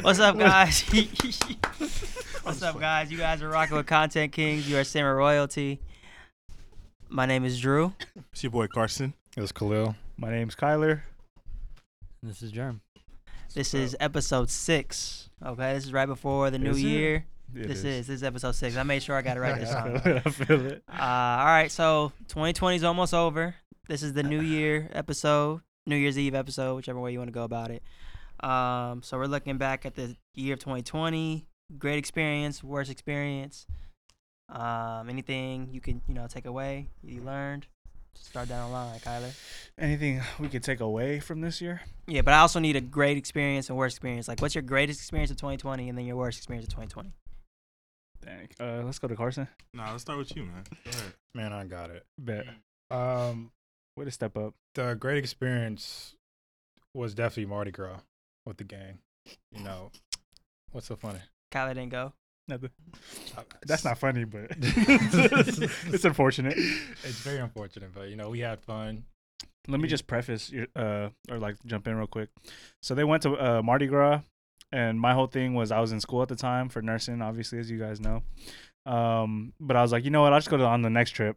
What's up, guys? What's up, guys? You guys are rocking with Content Kings. You are Simmer Royalty. My name is Drew. It's your boy Carson. It's Khalil. My name's Kyler. This is Germ. This is episode six. Okay, this is right before the new Is it? year. It this is. this is episode six. I made sure I got it right this I time. feel it. I feel it. Uh, all right, so 2020 is almost over. This is the New Year episode, New Year's Eve episode, whichever way you want to go about it. Um, so we're looking back at the year of 2020. Great experience, worst experience. Um, anything you can you know take away you learned. Start down the line, Kyler. Anything we could take away from this year? Yeah, but I also need a great experience and worst experience. Like, what's your greatest experience of 2020, and then your worst experience of 2020? Dang. Uh, let's go to Carson. Nah, let's start with you, man. Go ahead. Man, I got it. Bet. Um, Way to step up. the great experience was definitely Mardi Gras with the gang. You know, what's so funny? Kyler didn't go. Nothing. Uh, That's not funny, but it's unfortunate. It's very unfortunate, but you know, we had fun. Let me just preface, your- uh, or like jump in real quick. So they went to uh, Mardi Gras, and my whole thing was I was in school at the time for nursing, obviously, as you guys know. Um, but I was like, you know what? I'll just go to, on the next trip.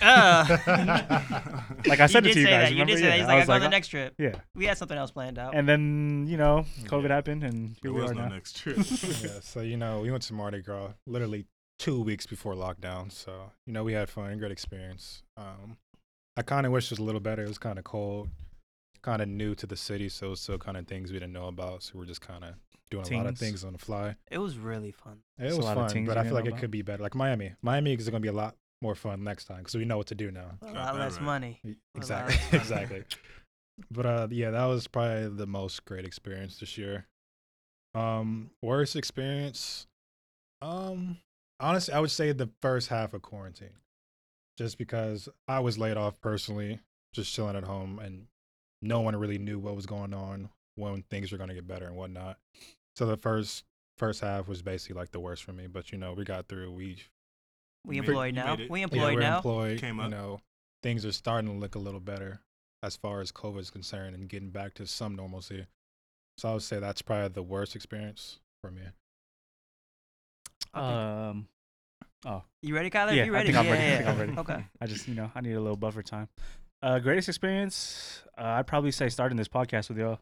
Uh, Like I said you it to you guys. that. You did remember? say that. He's I like, I was go on the uh, next trip. Yeah, We had something else planned out. and then you know, COVID Yeah. happened, and There here we was are no now. next trip. yeah, so you know, we went to Mardi Gras literally two weeks before lockdown. So you know, we had fun, great experience. Um, I kind of wish it was a little better. It was kind of cold, kind of new to the city, so it was still kind of things we didn't know about. So we're just kind of doing a lot of Teens. things on the fly. it was really fun. It It's a was lot of fun, things but you I feel didn't like know it about. could be better. Like Miami, Miami is going to be a lot more fun next time because we know what to do now. A lot less right. money. Y- Well, Exactly, that's fun. exactly. But uh, yeah, that was probably the most great experience this year. Um, worst experience, um, honestly, I would say the first half of quarantine, just because I was laid off personally, just chilling at home, and no one really knew what was going on when things were going to get better and whatnot. So the first first half was basically like the worst for me, but you know we got through. We We employed now. We Yeah, employed we're now. employed. Came you know, things are starting to look a little better as far as COVID is concerned and getting back to some normalcy. So I would say that's probably the worst experience for me. Um, Oh, You ready, Kyler? yeah, you I ready? think I'm yeah, ready. I yeah, think I'm yeah. ready. Okay. I just you know I need a little buffer time. Uh, greatest experience, uh, I'd probably say starting this podcast with y'all.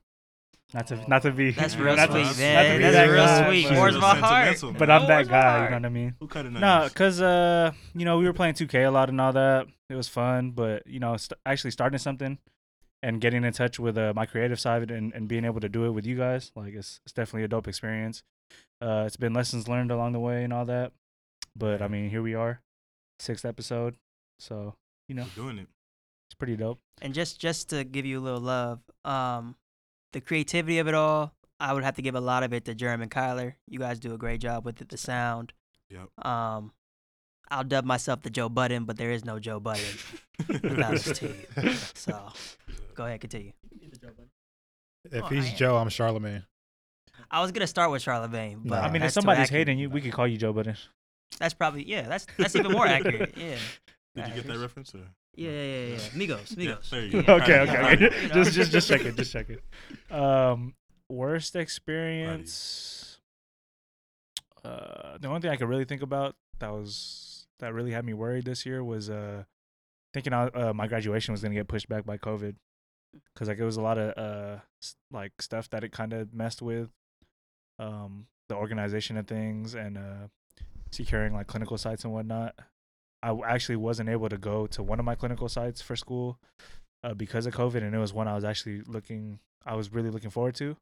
Not to not to be That's real not sweet, not to man. be That's that real guy, sweet. but- Warms my heart. Sentimental, But. I'm that Warms guy. You know what I mean? Who cut it No, cause uh, you know, we were playing 2K a lot and all that. It was fun, but you know, st- actually starting something and getting in touch with uh, my creative side and, and being able to do it with you guys, like it's it's definitely a dope experience. Uh, it's been lessons learned along the way and all that, but I mean, here we are, sixth episode, so you know, We're doing it. it's pretty dope. And just just to give you a little love, um, the creativity of it all, I would have to give a lot of it to Jeremy and Kyler. You guys do a great job with it. The sound. Yep. Um, I'll dub myself the Joe Budden, but there is no Joe Budden without his teeth. So go ahead, continue. If Oh, he's Joe, I'm Charlemagne. I was gonna start with Charlemagne, but Nah. I mean, if somebody's accurate. hating you, we could call you Joe Budden. That's probably yeah. That's that's even more accurate. Yeah. Did you get that reference? Or? Yeah, yeah, yeah, yeah. Migos, Yeah, Migos. there you go. Okay, okay, okay. Just just just check it, just check it. Um, worst experience. Uh, the only thing I could really think about that was that really had me worried this year was uh thinking I, uh, my graduation was gonna get pushed back by COVID, because like it was a lot of uh like stuff that it kind of messed with, um the organization of things and uh securing like clinical sites and whatnot. I w- actually wasn't able to go to one of my clinical sites for school uh, because of COVID, and it was one I was actually looking, I was really looking forward to.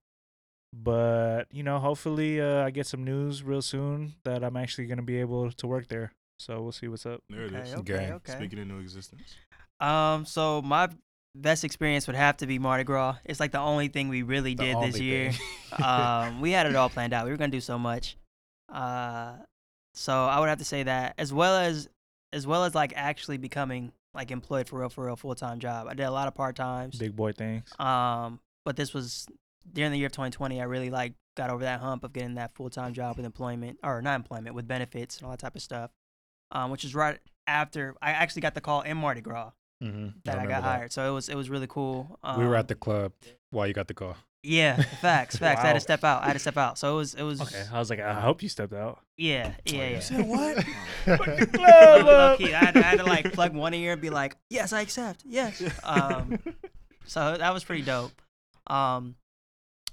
But you know, hopefully, uh, I get some news real soon that I'm actually gonna be able to work there. So we'll see what's up. There it is. Okay, okay, Gang. okay. Speaking into existence. Um, so my best experience would have to be Mardi Gras. It's like the only thing we really The did this only year. um, we had it all planned out. We were gonna do so much. Uh, so I would have to say that as well as as well as like actually becoming like employed for real for real full time job. I did a lot of part times. Big boy things. Um, but this was during the year of 2020. I really like got over that hump of getting that full time job with employment or not employment with benefits and all that type of stuff. Um, which is right after I actually got the call in Mardi Gras hmm that I, got hired. So it was it was really cool. Um, we were at the club while you got the call. Yeah, facts, facts. I had to step out. I had to step out. So it was it was Okay, I was like, I hope you stepped out. yeah, yeah, yeah. said what? Low- low key, I had, to, I had to like plug one ear and be like, "Yes, I accept. Yes." Um, so that was pretty dope. Um,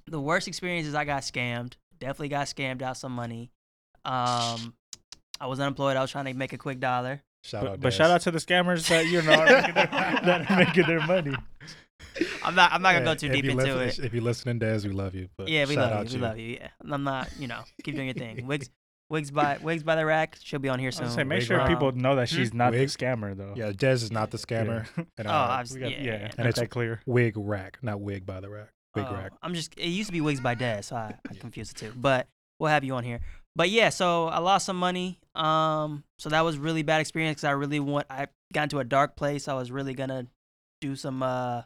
the worst experience is I got scammed. Definitely got scammed out some money. Um, I was unemployed. I was trying to make a quick dollar. Shout But, out, but Dez. shout out to the scammers that you're not making their, that are making their money. I'm not. I'm not gonna go too if deep into listen- it. If you're listening, Des, we love you. But Yeah, we shout love out you. We love you. Yeah, I'm not. You know, keep doing your thing. Wigs, wigs by wigs by the rack. She'll be on here I was soon. say, make Wig sure rock. people know that she's not Wig. the scammer though. Yeah, Des is not the scammer. And, Oh, uh, I've, we got, yeah, yeah, yeah. and And it's it's- that clear. wig rack, not wig by the rack. Wig Oh, rack. I'm just. It used to be wigs by Des, so I, I confused the two. But we'll have you on here. But yeah, so I lost some money. Um, so that was really bad experience because I really want. I got into a dark place. I was really gonna do some uh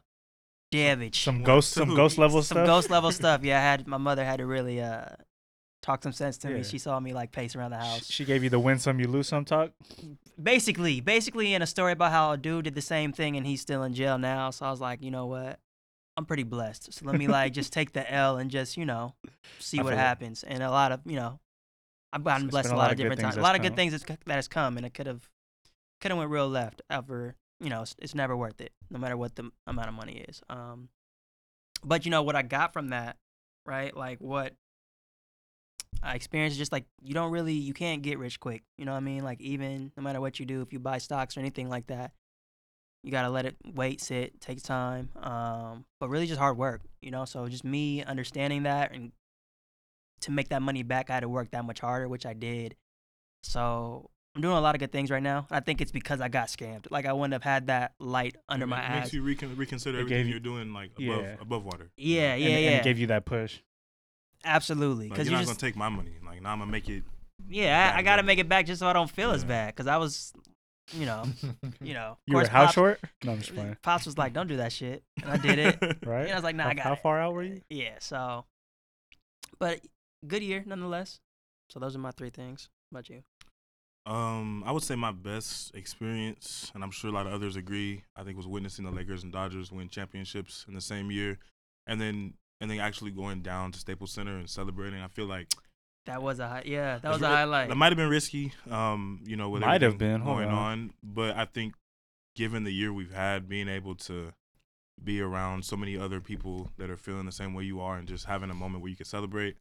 damage, Some ghost, some ghost level some stuff. ghost level stuff. Yeah, I had my mother had to really uh talk some sense to me. She saw me like pace around the house. She gave you the win some, you lose some talk. basically, basically in a story about how a dude did the same thing and he's still in jail now. So I was like, you know what? I'm pretty blessed. So let me like just take the L and just, you know, see I what feel it. happens. And a lot of, you know, I've gotten It's blessed been a a lot lot of of different times. A lot of good come. things that has come and it could have could have went real left ever, you know, it's, it's never worth it no matter what the amount of money is. Um but you know what I got from that, right? Like what I experienced is just like you don't really you can't get rich quick. You know what I mean? Like even no matter what you do, if you buy stocks or anything like that, you gotta let it wait, sit, take time. Um, but really just hard work, you know. So just me understanding that and to make that money back, I had to work that much harder, which I did. So I'm doing a lot of good things right now. I think it's because I got scammed. Like I wouldn't have had that light under It my ma- makes eyes. you recon- reconsider It everything you- you're doing like above Yeah. above water. Yeah, and, yeah, and yeah. it gave you that push. Absolutely, Like, because you're you not just gonna take my money. Like now I'm gonna make it. yeah, I, I back gotta up. make it back just so I don't feel as Yeah. bad. Because I was, you know, you know, of You were course, how Pops- short? No, I'm just playing. Pops was like, "Don't do that shit," and I did it. Right? And I was like, "Nah, how, I got how it." far out were you? Yeah, so, but good year nonetheless. So those are my three things. How about you? Um, I would say my best experience, and I'm sure a lot of others agree. I think was witnessing the Lakers and Dodgers win championships in the same year, and then and then actually going down to Staples Center and celebrating. I feel like That was a hi- yeah, that was a really- highlight. That might have been risky, um, you know, with Might have been, going on. on. But I think, given the year we've had, being able to be around so many other people that are feeling the same way you are, and just having a moment where you can celebrate,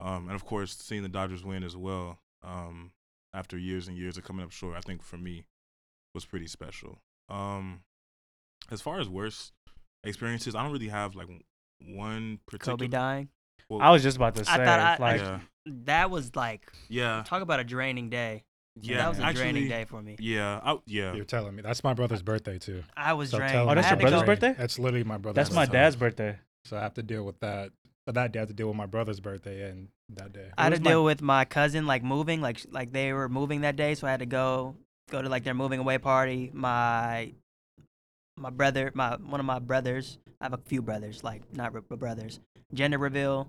um, and of course, seeing the Dodgers win as well, um, after years and years of coming up short, I think for me was pretty special. Um, as far as worst experiences, I don't really have like one particular. Kobe dying. well, I was just about to I say, thought I- like, yeah, That was like yeah, talk about a draining day. yeah. that was a actually, draining day for me. Yeah, I, yeah. You're telling me. That's my brother's birthday too. I was So drained. Oh, that's your brother's birthday? That's literally my brother's that's my birthday. dad's birthday. So I have to deal with that. But that day I have to deal with my brother's birthday and that day. I had was to my- deal with my cousin like moving, like like they were moving that day, so I had to go go to like their moving away party. My my brother, my one of my brothers, I have a few brothers, like not re- brothers. Gender reveal.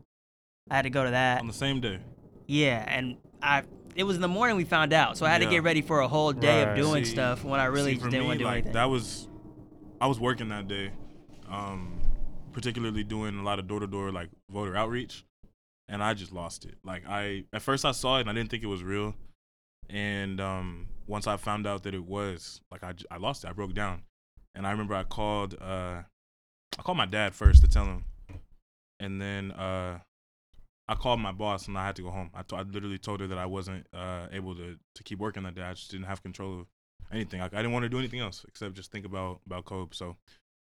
I had to go to that. on the same day. Yeah, and I it was in the morning we found out, so I had to get ready for a whole day Right. of doing See- stuff when I really See, just didn't me, want to do like, anything. That was, I was working that day, um, particularly doing a lot of door to door like voter outreach, and I just lost it. Like I, at first I saw it and I didn't think it was real, and um, once I found out that it was, like I I lost it. I broke down, and I remember I called, uh, I called my dad first to tell him, and then uh, I called my boss and I had to go home. I, t- I literally told her that I wasn't uh, able to to keep working that day. I just didn't have control of anything. I, I didn't want to do anything else except just think about about Kobe. So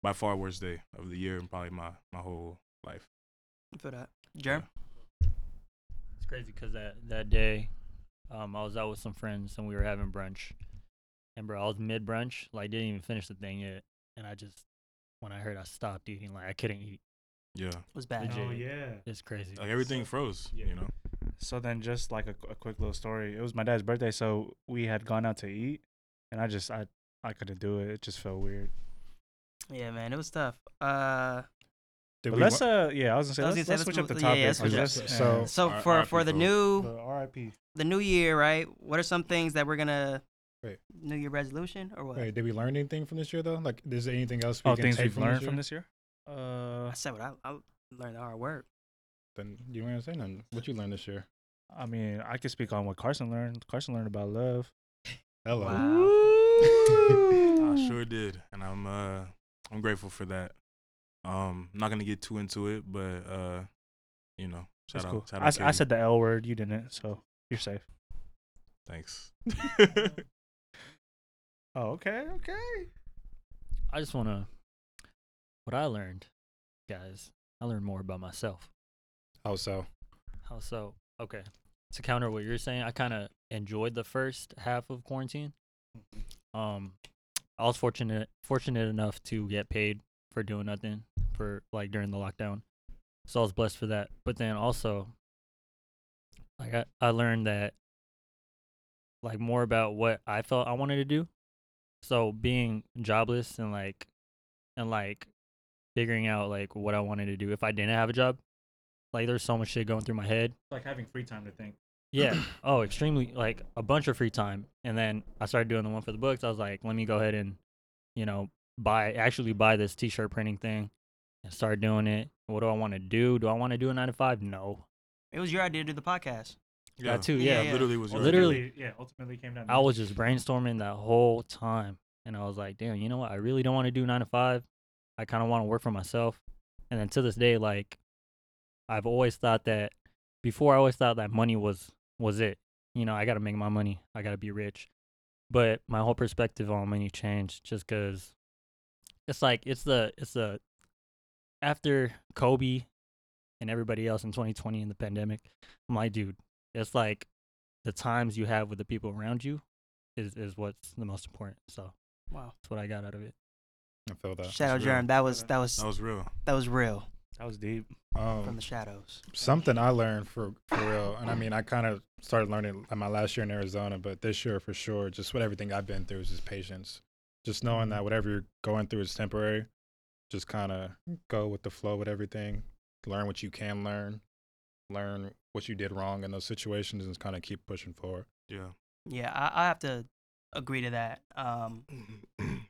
by far worst day of the year and probably my my whole life. for that. Jerm? It's crazy because that that day, um, I was out with some friends and we were having brunch, and bro, I was mid brunch, like didn't even finish the thing yet, and I just when I heard I stopped eating, like I couldn't eat. Yeah, it was bad. Legit. Oh yeah. It's crazy. like everything froze. yeah. You know. So then, just like a, a quick little story. It was my dad's birthday, so we had gone out to eat, and I just I I couldn't do it. It just felt weird. Yeah, man, it was tough. Uh, Did But let's uh yeah, I was gonna say I was let's, gonna let's say, switch let's up the move- yeah, yeah, topic. let's switch up. So- so R- for RIP for the new the RIP. the new year, right? What are some things that we're gonna Wait. New Year resolution or what? Wait, did we learn anything from this year though? Like, is there anything else we Oh, can things take we've from learned this year? from this year. Uh, I said what I, I learned the hard work. Then you don't want to say nothing. What you learned this year? I mean, I could speak on what Carson learned. Carson learned about love. Hello. Wow. I sure did, and I'm uh I'm grateful for that. Um, I'm not gonna get too into it, but uh, you know, shout That's out, cool. shout I, out. s- I Katie. said the L word. You didn't, so you're safe. thanks. Oh, okay, okay. I just want to. What I learned, guys, I learned more about myself. How so? How so? Okay. To counter what you're saying, I kind of enjoyed the first half of quarantine. Um, I was fortunate fortunate enough to get paid for doing nothing for like during the lockdown, so I was blessed for that. But then also, like I, I learned that like more about what I felt I wanted to do. So being jobless and like and like figuring out like what I wanted to do if I didn't have a job. Like there's so much shit going through my head. Like having free time to think. Yeah. oh, extremely like a bunch of free time. And then I started doing the one for the books. I was like, let me go ahead and, you know, buy actually buy this t-shirt printing thing and start doing it. What do I want to do? Do I want to do a 9 to 5? No. It was your idea to do the podcast. That too, Yeah, yeah. yeah. literally was your Literally- yeah. Ultimately came down. I was just brainstorming that whole time and I was like, damn, you know what? I really don't want to do 9 to 5. I kind of want to work for myself. And then to this day like I've always thought that before I always thought that money was was it. You know, I got to make my money. I got to be rich. But my whole perspective on money changed just cuz it's like it's the it's the after Kobe and everybody else in 2020 in the pandemic. I'm like, dude, it's like the times you have with the people around you is is what's the most important. So Wow. that's what I got out of it. I feel that. Shadow real. Germ, that was that was That was real. that was real That was deep. from Um, the shadows. something I learned for for real, and I mean, I kind of started learning in my last year in Arizona, but this year for sure, just what everything I've been through is just patience. Just knowing that whatever you're going through is temporary. Just kind of go with the flow with everything. Learn what you can learn. Learn what you did wrong in those situations, and kind of keep pushing forward. Yeah. Yeah, I, I have to agree to that. Um,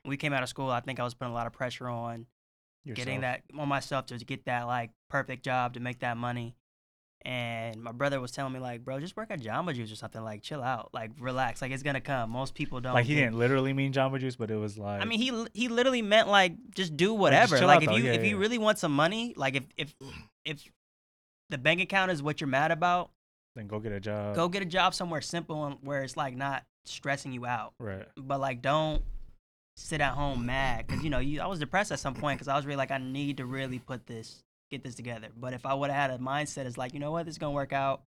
we came out of school. I think I was putting a lot of pressure on getting that on myself to get that like perfect job to make that money. And my brother was telling me like, bro, just work at Jamba Juice or something. Like, chill out, like relax. Like it's gonna come. Most people don't. Like he didn't literally mean Jamba Juice, but it was like. I mean, he he literally meant like just do whatever. Like, out, if though. you Yeah, if yeah, you really want some money, like if if if the bank account is what you're mad about, then go get a job. go get a job somewhere simple and where it's like not stressing you out. Right. But like, don't sit at home mad because you know you. I was depressed at some point because I was really like, I need to really put this get this together. But if I would have had a mindset, it's like, you know what, this is gonna work out.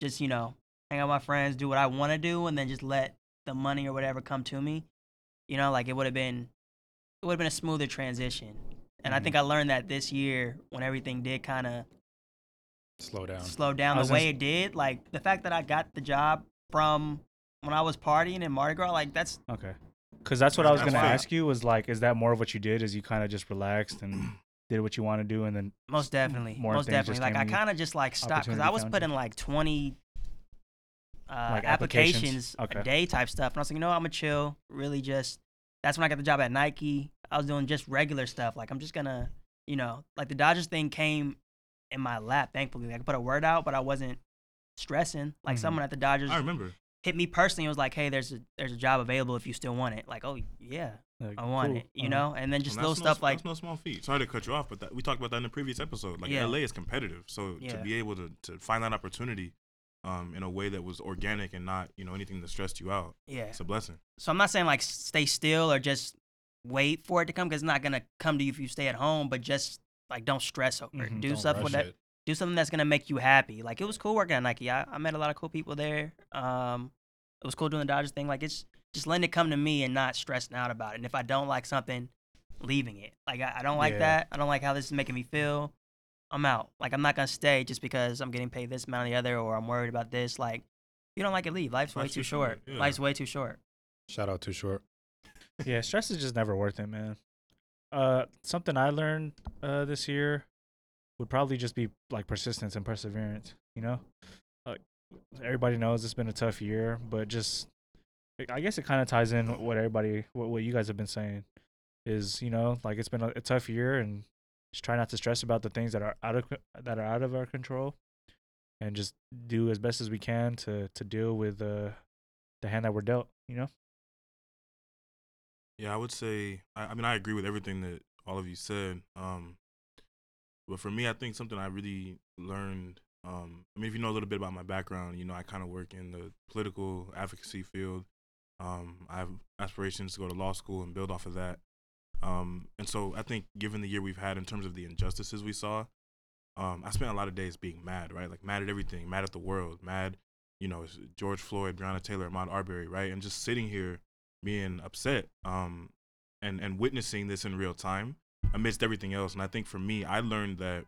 Just you know, hang out with my friends, do what I want to do, and then just let the money or whatever come to me. You know, like it would have been, it would have been a smoother transition. And I Mhm. think I learned that this year when everything did kind of Slow down. slow down the way it did. Like the fact that I got the job from when I was partying in Mardi Gras, like that's Okay. Because that's what I was That's gonna fair. ask you. Was like, is that more of what you did? Is you kind of just relaxed and did what you want to do, and then most definitely, more most things just definitely. Like I came to you? kind of just like stopped because Opportunity I was found putting you? like twenty uh, Like applications, applications? Okay. a day type stuff, and I was like, you know, what, I'm gonna chill. Really, just that's when I got the job at Nike. I was doing just regular stuff. Like I'm just gonna, you know, like the Dodgers thing came in my lap. Thankfully, I could put a word out, but I wasn't stressing. Like Mhm. someone at the Dodgers I remember. Hit me personally It was like, "Hey, there's a there's a job available if you still want it." Like, "Oh yeah, like, I want cool. it," you Uh, know. And then just And little that's no- stuff like, that's no small feat. Sorry to cut you off, but that, we talked about that in the previous episode. Like Yeah. LA is competitive, so to be able to, to find that opportunity, um, in a way that was organic and not you know anything that stressed you out, yeah. it's a blessing. So I'm not saying like stay still or just wait for it to come because it's not gonna come to you if you stay at home. But just like don't stress over it. Mhm, Do Don't stuff rush with that. it. Do something that's gonna make you happy. Like it was cool working at Nike. I, I met a lot of cool people there. Um, it was cool doing the Dodgers thing. Like it's just letting it come to me and not stressing out about it. And if I don't like something, leaving it. Like I, I don't like Yeah. that. I don't like how this is making me feel. I'm out. Like I'm not gonna stay just because I'm getting paid this amount or the other, or I'm worried about this. Like if you don't like it, leave. Life's way too too short, short. yeah. Life's way too short. Shout out too short. yeah, stress is just never worth it, man. Uh, something I learned uh this year would probably just be like persistence and perseverance. You know, like everybody knows it's been a tough year, but just I guess it kind of ties in what everybody, what, what you guys have been saying, is you know like it's been a, a tough year and just try not to stress about the things that are out of that are out of our control, and just do as best as we can to to deal with uh, the hand that we're dealt. You know. Yeah, I would say. I, I mean, I agree with everything that all of you said. Um, but for me, I think something I really learned. Um, I mean, if you know a little bit about my background, you know, I kind of work in the political advocacy field. Um, I have aspirations to go to law school and build off of that. Um, and so I think, given the year we've had in terms of the injustices we saw, um, I spent a lot of days being mad, right? Like mad at everything, mad at the world, mad, you know, George Floyd, Breonna Taylor, Ahmaud Arbery, right? And just sitting here being upset um, and and witnessing this in real time amidst everything else. And I think for me, I learned that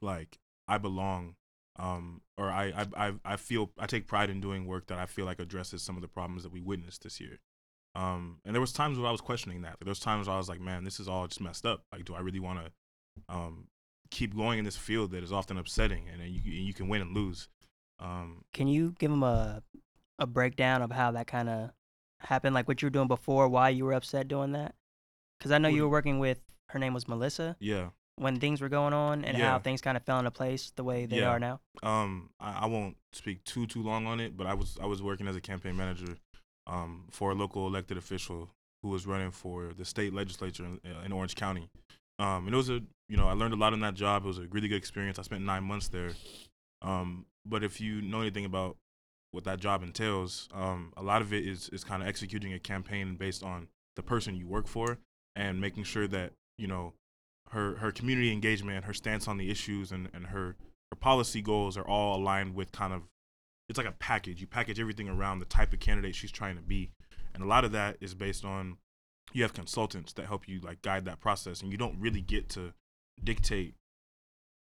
like I belong, um, or I, I I I feel I take pride in doing work that I feel like addresses some of the problems that we witnessed this year. Um, and there was times where I was questioning that. There was times where I was like, man, this is all just messed up. Like, do I really want to um, keep going in this field that is often upsetting, and then you you can win and lose. Um, Can you give them a a breakdown of how that kind of happened, like what you were doing before, why you were upset doing that? Because I know you were working with her name was Melissa yeah. when things were going on, and Yeah. how things kind of fell into place the way they Yeah. are now. um I, I won't speak too too long on it, but I was I was working as a campaign manager um for a local elected official who was running for the state legislature in, in Orange County. Um and it was a you know I learned a lot in that job. It was a really good experience. I spent nine months there. Um but if you know anything about what that job entails, um a lot of it is is kind of executing a campaign based on the person you work for and making sure that you know her her community engagement, her stance on the issues, and and her her policy goals are all aligned with kind of it's like a package. You package everything around the type of candidate she's trying to be, and a lot of that is based on you have consultants that help you like guide that process, and you don't really get to dictate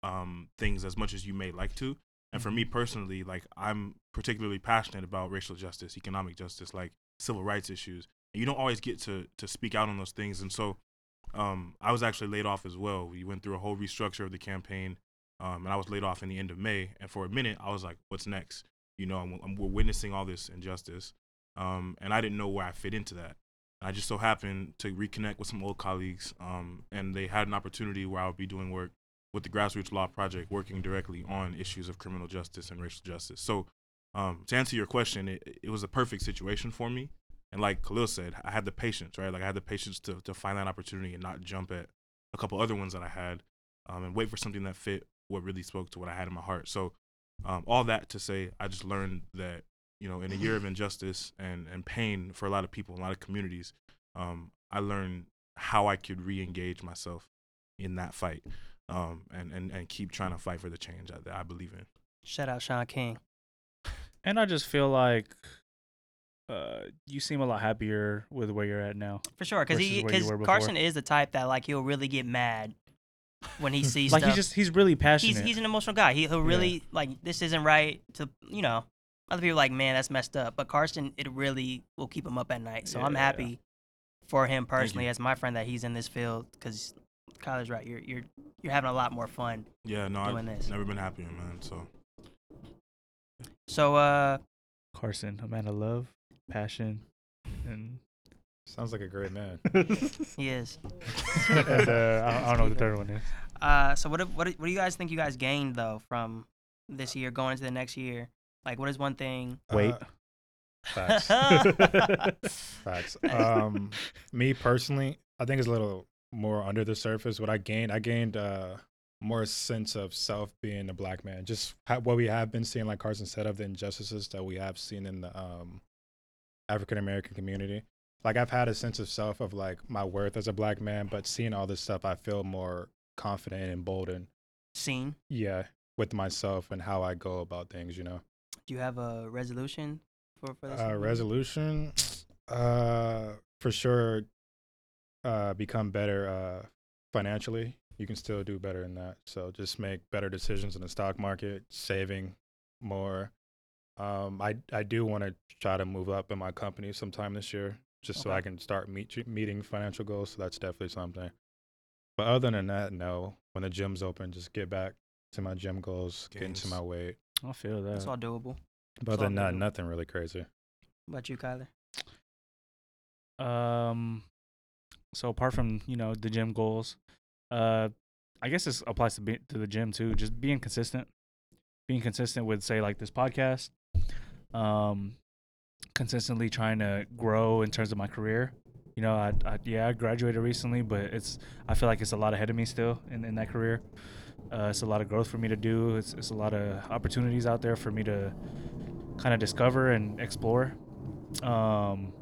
um, things as much as you may like to. And for me personally, like I'm particularly passionate about racial justice, economic justice, like civil rights issues, and you don't always get to to speak out on those things. And so, um, I was actually laid off as well. We went through a whole restructure of the campaign, um, and I was laid off in the end of May. And for a minute, I was like, "What's next?" You know, I'm, I'm, we're witnessing all this injustice, um, and I didn't know where I fit into that. I just so happened to reconnect with some old colleagues, um, and they had an opportunity where I would be doing work with the Grassroots Law Project, working directly on issues of criminal justice and racial justice. So, um, to answer your question, it, it was a perfect situation for me. And like Khalil said, I had the patience, right? Like I had the patience to to find that opportunity and not jump at a couple other ones that I had, um, and wait for something that fit what really spoke to what I had in my heart. So, um, all that to say, I just learned that you know, in a year of injustice and and pain for a lot of people, a lot of communities, um, I learned how I could re-engage myself in that fight, um, and and and keep trying to fight for the change that, that I believe in. Shout out Shaun King. And I just feel like uh, you seem a lot happier with where you're at now. For sure, because Versus he because. Carson is the type that like he'll really get mad when he sees like stuff. he just he's really passionate. he's he's an emotional guy. He he'll really like this isn't right to you know. Other people are like man that's messed up, but Carson it really will keep him up at night. So I'm Yeah. happy for him personally as my friend that he's in this field because Kyler's right. You're you're you're having a lot more fun. Yeah, no, Doing I've this. never been happier, man. So So uh Carson, a man of love, passion, and Sounds like a great man. he is. and uh, I, I don't know what the third one is. Uh so what do- what what do you guys think you guys gained though from this year going into the next year? Like what is one thing? Wait. Uh, facts. Facts. Um, me personally, I think it's a little more under the surface. What I gained, I gained uh more sense of self being a black man. Just ha- what we have been seeing, like Carson said, of the injustices that we have seen in the um African American community. Like I've had a sense of self of like my worth as a black man, but seeing all this stuff, I feel more confident and emboldened. Scene. Yeah, with myself and how I go about things. You know. Do you have a resolution for for this? Uh, resolution, uh, for sure. Uh, become better uh, financially. You can still do better in that. So just make better decisions in the stock market, saving more. Um, I I do want to try to move up in my company sometime this year, just so I can start meet, meeting financial goals. So that's definitely something. But other than that, no. When the gym's open, just get back to my gym goals, get into my weight. I feel that. That's all doable. But other than that, doable. nothing really crazy. What about you, Kyler? Um, so apart from you know the gym goals, uh, I guess this applies to be, to the gym too. Just being consistent, being consistent with say like this podcast, um, consistently trying to grow in terms of my career. You know, I, I yeah I graduated recently, but it's I feel like it's a lot ahead of me still in, in that career. Uh, it's a lot of growth for me to do. It's it's a lot of opportunities out there for me to kind of discover and explore. Um,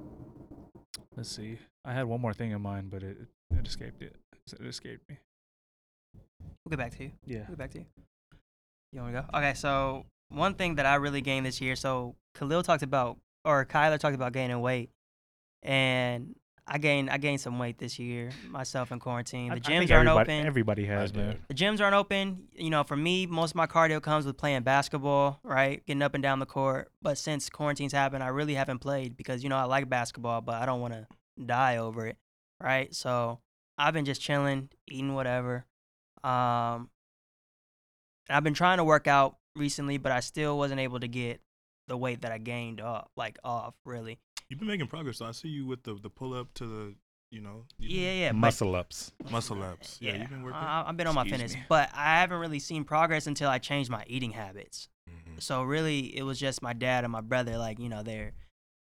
let's see. I had one more thing in mind, but it it escaped it. It escaped me. We'll get back to you. Yeah. We'll get back to you. You want to go? Okay, so one thing that I really gained this year. So Khalil talked about, or Kyler talked about gaining weight, and I gained I gained some weight this year myself in quarantine. I- The I think gyms aren't open. Everybody has, man. the gyms aren't open. You know, for me, most of my cardio comes with playing basketball, right? Getting up and down the court. But since quarantine's happened, I really haven't played because, you know, I like basketball, but I don't want to die over it, right? So I've been just chilling, eating whatever. Um, I've been trying to work out recently, but I still wasn't able to get the weight that I gained off, like off, really. You've been making progress. So I see you with the the pull up to the, you know, you've been- Yeah, yeah. Muscle ups. muscle ups. Yeah, Yeah, you've been working. I- I've been on my Excuse fitness, me. but I haven't really seen progress until I changed my eating habits. Mhm. So really, it was just my dad and my brother. Like you know, they're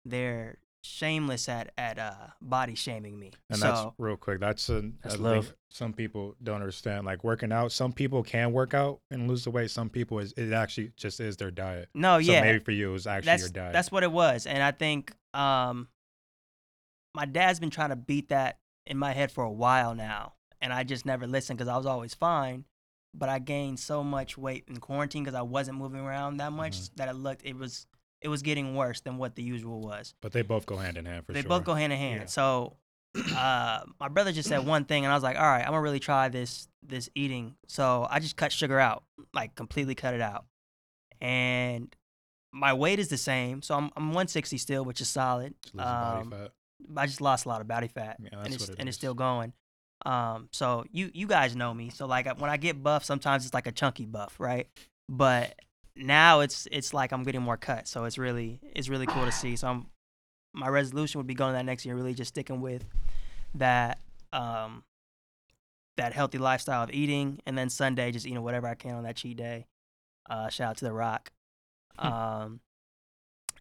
they're shameless at at uh body shaming me. And so that's real quick. That's a, That's love. some people don't understand. Like working out, some people can work out and lose the weight. Some people is it actually just is their diet. no, So yeah, maybe for you it was actually that's your diet. that's what it was. And I think um my dad's been trying to beat that in my head for a while now, and I just never listened because I was always fine. But I gained so much weight in quarantine because I wasn't moving around that much Mhm. that it looked it was it was getting worse than what the usual was. but they both go hand in hand for they sure. They both go hand in hand. Yeah. So uh, my brother just said one thing, and I was like, all right, I'm gonna really try this this eating. So I just cut sugar out, like completely cut it out, and my weight is the same. So I'm I'm 160 still, which is solid. Just body Um, fat. I just lost a lot of body fat, Yeah, and it's what it and it's still going. Um, so you you guys know me. So like when I get buff, sometimes it's like a chunky buff, right? But now it's it's like I'm getting more cut. So it's really it's really cool to see. So I'm my resolution would be going to that next year, really just sticking with that um that healthy lifestyle of eating, and then Sunday just eating whatever I can on that cheat day. Uh, shout out to the Rock. Um,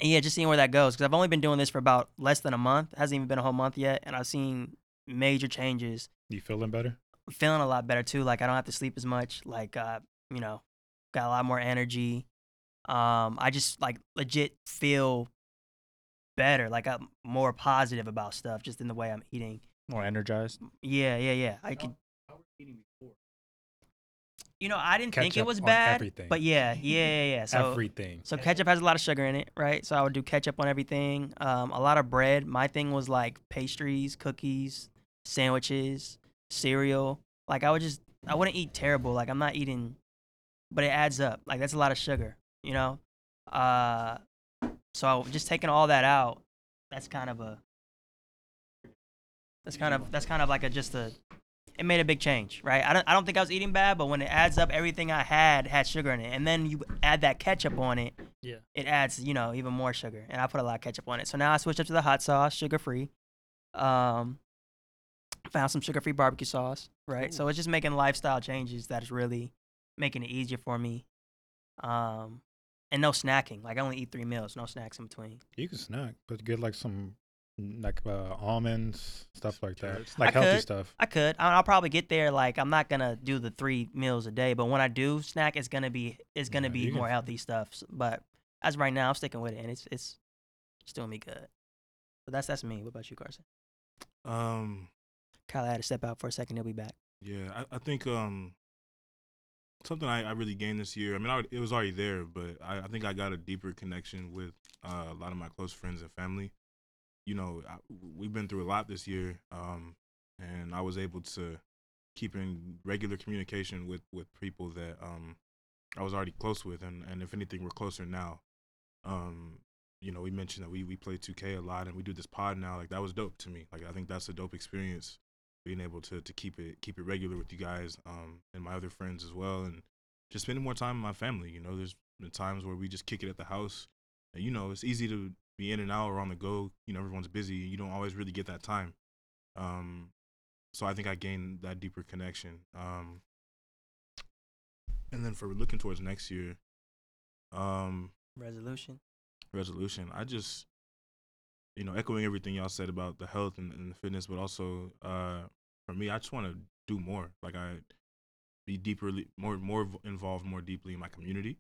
and yeah, just seeing where that goes because I've only been doing this for about less than a month. hasn't even been a whole month yet, and I've seen major changes. You feeling better? Feeling a lot better too. Like I don't have to sleep as much. Like uh, you know, got a lot more energy. Um, I just like legit feel better. Like I'm more positive about stuff just in the way I'm eating. More energized. Yeah, yeah, yeah. I could. You know, I didn't think it was bad, everything. but yeah, yeah, yeah, yeah. So Everything. so ketchup has a lot of sugar in it, right? So I would do ketchup on everything. Um, a lot of bread. My thing was like pastries, cookies, sandwiches, cereal. Like I would just, I wouldn't eat terrible. Like I'm not eating, but it adds up. Like that's a lot of sugar, you know. Uh, so just taking all that out, that's kind of a, that's kind of that's kind of like a just a, it made a big change, right? I don't I don't think I was eating bad, but when it adds up, everything I had had sugar in it, and then you add that ketchup on it, Yeah. it adds you know even more sugar, and I put a lot of ketchup on it. So now I switched up to the hot sauce, sugar free. Um, found some sugar free barbecue sauce, right? So it's just making lifestyle changes that is really making it easier for me. Um, and no snacking. Like I only eat three meals, no snacks in between. You can snack, but get like some mm, like uh, almonds, stuff like that. Like I healthy could. stuff. I could. I- I'll probably get there. Like I'm not gonna do the three meals a day, but when I do snack, it's gonna be it's gonna Yeah, be you can- more healthy stuff. But as of right now, I'm sticking with it, and it's it's it's doing me good. So that's that's me. What about you, Carson? Um, Kyle had to step out for a second. He'll be back. yeah, I, I think um something I, I really gained this year. I mean, I, it was already there, but I, I think I got a deeper connection with uh, a lot of my close friends and family. You know, we've been through a lot this year, um, and I was able to keep in regular communication with with people that um, I was already close with, and, and if anything, we're closer now. Um, you know, we mentioned that we we play 2K a lot, and we do this pod now. Like that was dope to me. Like I think that's a dope experience being able to to keep it keep it regular with you guys um and my other friends as well and just spending more time with my family you know there's been times where we just kick it at the house and you know it's easy to be in and out or on the go. You know, everyone's busy. You don't always really get that time. Um, so I think I gained that deeper connection. Um, and then for looking towards next year, um, Resolution. resolution. I just, you know, echoing everything y'all said about the health and, and the fitness, but also uh, for me, I just want to do more. Like I be deeper, more more involved, more deeply in my community,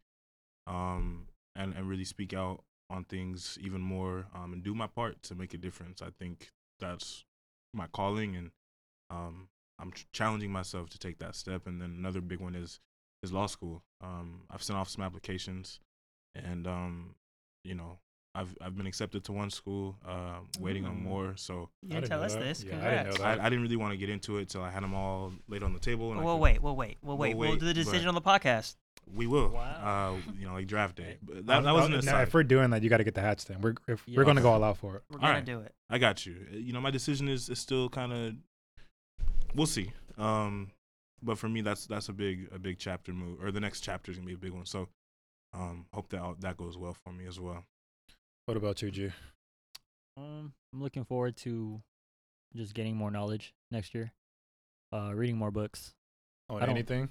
um, and and really speak out on things even more, um, and do my part to make a difference. I think that's my calling, and um, I'm challenging myself to take that step. And then another big one is is law school. Um, I've sent off some applications, and um, you know, I've I've been accepted to one school, uh, waiting on more. So You I didn't didn't tell us that. this. Yeah, I didn't know that. I, I didn't really want to get into it till I had them all laid on the table. And I Well, could- wait, well, wait, well, wait. We'll We'll wait. We'll do the decision on the podcast. We will. Wow. Uh, you know, like draft day. But that, that wasn't a now, if we're doing that, you got to get the hats then. We're if Yeah. we're gonna go all out for it. We're All gonna right. do it. I got you. Uh, You know, my decision is, is still kind of. We'll see. Um, but for me, that's that's a big a big chapter move, or the next chapter is gonna be a big one. So, um, hope that all- that goes well for me as well. What about you, G? Um, I'm looking forward to just getting more knowledge next year. Uh, reading more books. On I don't- anything?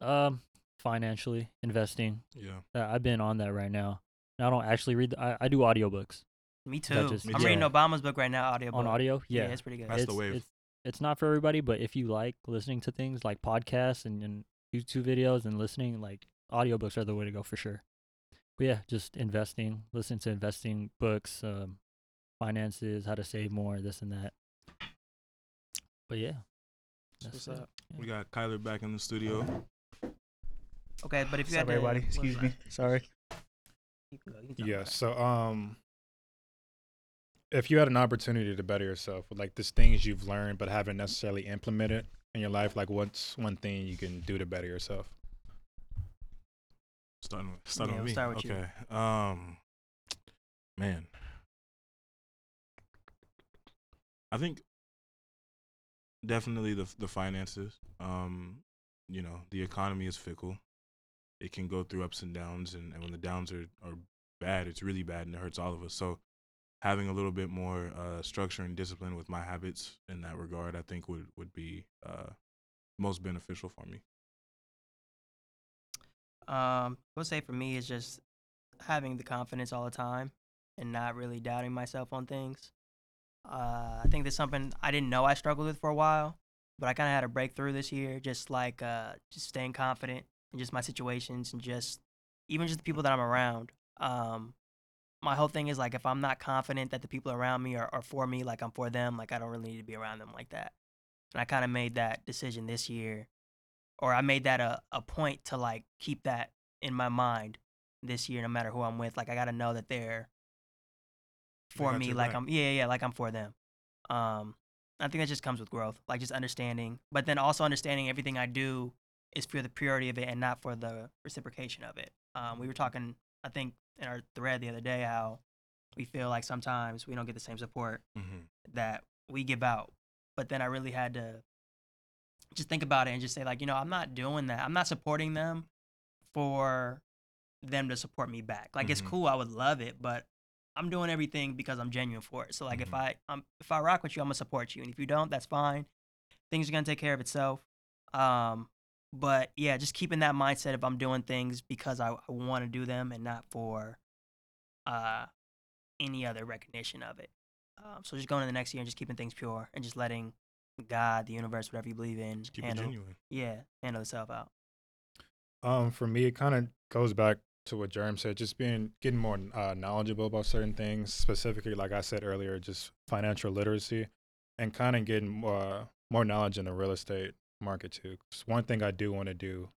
Um, financially investing. Yeah. Uh, I've been on that right now. And I don't actually read. The, I I do audiobooks Me too. just- I'm Me reading too. Obama's book right now, audio on audio. Yeah, it's pretty good. That's the it's, wave. It's, it's not for everybody, but if you like listening to things like podcasts and, and YouTube videos and listening, like audiobooks are the way to go for sure. But yeah, just investing, listen to investing books, um, finances, how to save more, this and that. But yeah, That's that's what's it. up. We got Kyler back in the studio. Okay, but if you Sorry, had to, everybody. what Excuse me. that? Sorry. You can go, you can Yeah. So, um, if you had an opportunity to better yourself with like these things you've learned but haven't necessarily implemented in your life, like what's one thing you can do to better yourself? Starting with, starting Yeah, with me. start with you. okay. Um, man, I think definitely the the finances. Um, you know, the economy is fickle. It can go through ups and downs, and, and when the downs are, are bad, it's really bad, and it hurts all of us. So, having a little bit more uh, structure and discipline with my habits in that regard, I think would would be uh, most beneficial for me. Um, I would say for me is just having the confidence all the time and not really doubting myself on things. Uh, I think that's something I didn't know I struggled with for a while, but I kind of had a breakthrough this year. Just like uh, just staying confident in just my situations and just even just the people that I'm around. Um, my whole thing is like if I'm not confident that the people around me are, are for me, like I'm for them, like I don't really need to be around them like that. And I kind of made that decision this year or I made that a, a point to like keep that in my mind this year, no matter who I'm with. Like I gotta know that they're for me, like back. I'm yeah, yeah, yeah, like I'm for them. Um, I think that just comes with growth, like just understanding, but then also understanding everything I do is for the purity of it and not for the reciprocation of it. Um, we were talking, I think, in our thread the other day how we feel like sometimes we don't get the same support Mm-hmm. that we give out. But then I really had to just think about it and just say like, you know, I'm not doing that. I'm not supporting them for them to support me back. Like it's Mhm. cool, I would love it, but I'm doing everything because I'm genuine for it. So like if Mhm. I um if I rock with you, I'm gonna support you. And if you don't, that's fine. Things are gonna take care of itself. Um but yeah, just keeping that mindset if I'm doing things because I, I want to do them and not for uh any other recognition of it. Um, so just going to the next year and just keeping things pure and just letting God, the universe, whatever you believe in, Keep it handle genuine. yeah, handle itself out. Um, for me, it kind of goes back to what Jerem said, just being getting more uh, knowledgeable about certain things, specifically, like I said earlier, just financial literacy, and kind of getting more more knowledge in the real estate market too. 'Cause one thing I do want to do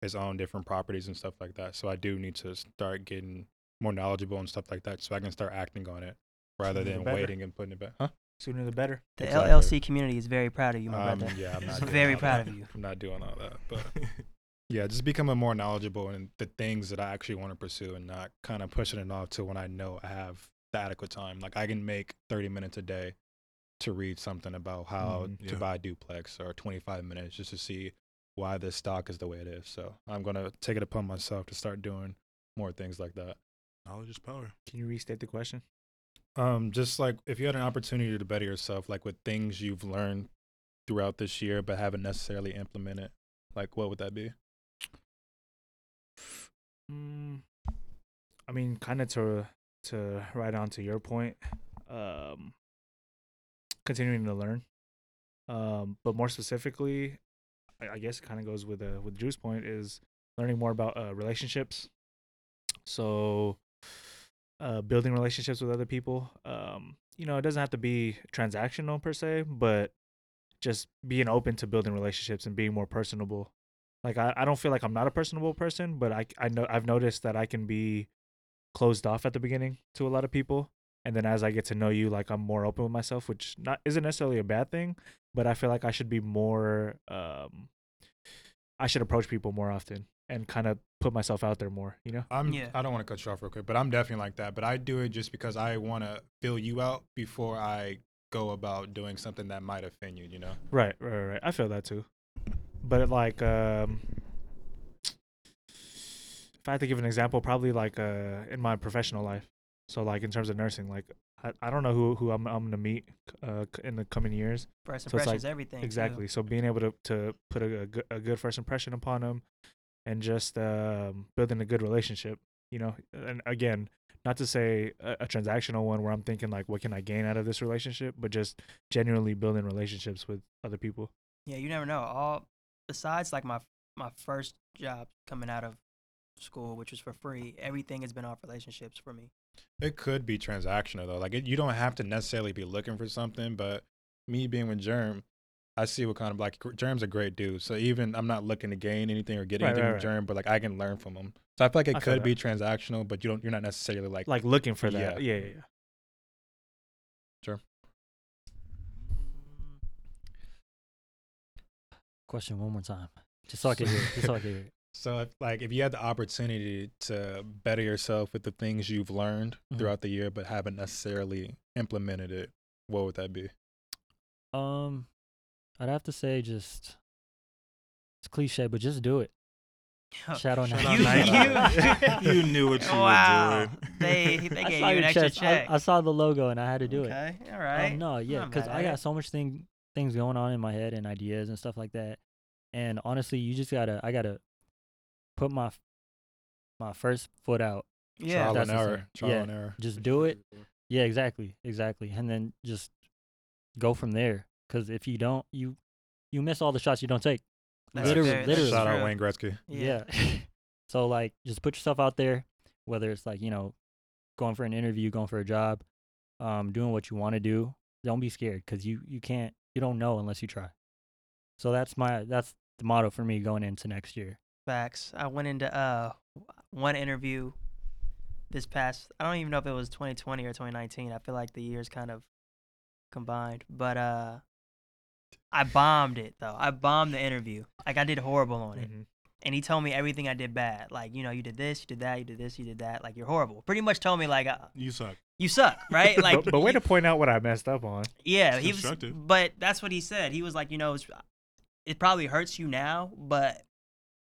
is own different properties and stuff like that. So I do need to start getting more knowledgeable and stuff like that, so I can start acting on it rather than better. waiting and putting it back. Huh? Sooner the better. The Exactly. LLC community is very proud of you, my Um, brother. yeah, I'm not doing very all proud that. of you. I'm not doing all that, but yeah, just becoming more knowledgeable in the things that I actually want to pursue and not kind of pushing it off to when I know I have the adequate time. Like I can make 30 minutes a day to read something about how Mhm. to buy a duplex or 25 minutes just to see why this stock is the way it is. So I'm going to take it upon myself to start doing more things like that. Knowledge is power. Can you restate the question? Um, just like if you had an opportunity to better yourself, like with things you've learned throughout this year but haven't necessarily implemented, like what would that be? Mm, I mean, kind of to to right on to your point, um, continuing to learn, um, but more specifically, I, I guess it kind of goes with uh, with Drew's point is learning more about uh, relationships. So, uh, building relationships with other people. Um, you know, it doesn't have to be transactional per se, but just being open to building relationships and being more personable like I, I don't feel like I'm not a personable person, but I I know I've noticed that I can be closed off at the beginning to a lot of people. And then as I get to know you, like I'm more open with myself, which not isn't necessarily a bad thing, but I feel like I should be more um I should approach people more often and kind of put myself out there more, you know? I'm Yeah. I don't want to cut you off real quick, but I'm definitely like that. But I do it just because I want to fill you out before I go about doing something that might offend you. You know. Right, right, right. I feel that too. But like um if I had to give an example, probably like uh in my professional life. So like in terms of nursing, like I, I don't know who who I'm I'm gonna meet uh in the coming years. First So it's like- everything. too. Exactly. So being able to to put a, a, good, a good first impression upon them, and just um, building a good relationship. You know, and again, not to say a, a transactional one where I'm thinking like, what can I gain out of this relationship, but just genuinely building relationships with other people. Yeah, you never know. All besides like my my first job coming out of school, which was for free, everything has been off relationships for me. It could be transactional though. Like it, you don't have to necessarily be looking for something, but me being with Germ, I see what kind of like Germ's a great dude. So even I'm not looking to gain anything or get Right, anything right, from right. Germ, but like I can learn from him. So I feel like it I could be transactional, but you don't. You're not necessarily like. Like looking for that. Yeah. Yeah, yeah, yeah. Question one more time, just so I can hear. It, just so I can hear. It. So if like if you had the opportunity to better yourself with the things you've learned Mhm. throughout the year, but haven't necessarily implemented it, what would that be? Um, I'd have to say just it's cliche, but just do it. Shout out Shout Nike. out Nike. You knew what you were doing. They they I gave saw you an extra chest. check. I, I saw the logo and I had to do it. okay, all right. Um, no, yeah, because I got so much thing things going on in my head and ideas and stuff like that. And honestly, you just gotta I gotta put my my first foot out. yeah, trial that's and error. Trial Yeah. and error. Just do it. Yeah, exactly, exactly, and then just go from there. Because if you don't, you you miss all the shots you don't take. That's literally, fair. Literally. Shout out. Wayne Gretzky. Yeah. so like just put yourself out there, whether it's like, you know, going for an interview, going for a job, um, doing what you want to do. Don't be scared because you, you can't you don't know unless you try. So that's my that's the motto for me going into next year. Facts. I went into uh one interview this past I don't even know if it was 2020 or 2019. I feel like the years kind of combined. But uh I bombed it though. I bombed the interview. Like I did horrible on it. Mhm. And he told me everything I did bad. Like, you know, you did this, you did that, you did this, you did that. Like you're horrible. Pretty much told me like uh, You suck. you suck, right? Like but, but way to point out what I messed up on. yeah, It's he was, but that's what he said. He was like, you know, it's, it probably hurts you now, but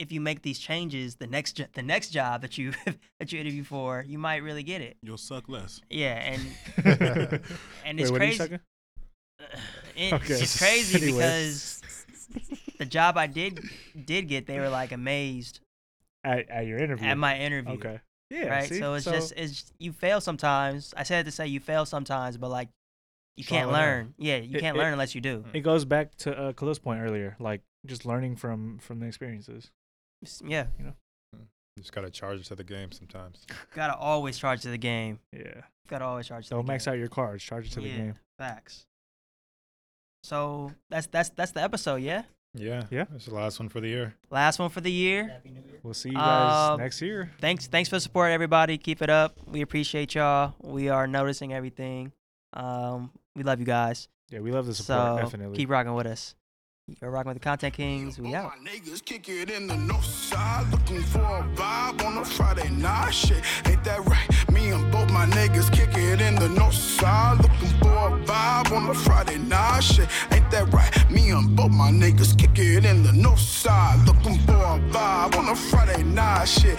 if you make these changes, the next jo- the next job that you that you interview for, you might really get it. You'll suck less. Yeah, and and Wait, it's what are you crazy. Sucking? It- Okay. It's crazy Anyway. because the job I did did get, they were like amazed At, at your interview. at my interview. Okay. Yeah. right. see? So it's just it's you fail sometimes. I said to say you fail sometimes, but like you can't and error. learn. Yeah, you It- can't it- learn unless you do. it goes back to uh, Khalil's point earlier, like just learning from from the experiences. S- Yeah, Just gotta charge it to the game sometimes. gotta always charge to the game. Yeah. Gotta always charge to Don't the max game. out your cards. Charge it to the game. Facts. So that's that's that's the episode, yeah. Yeah. Yeah. It's the last one for the year. Last one for the year. We'll see you guys Uh, next year. Thanks thanks for the support, everybody. Keep it up. We appreciate y'all. We are noticing everything. Um, we love you guys. Yeah, we love the support. So definitely. keep rocking with us. You're rocking with the Content Kings. We out. my niggas kick it in the north side, looking for a vibe on a Friday night. Shit, ain't that right? Me and both my niggas kick it in the north side, looking for a vibe on a Friday night. Shit, ain't that right? Me and both my niggas kick it in the north side, looking for a vibe on a Friday night. Shit,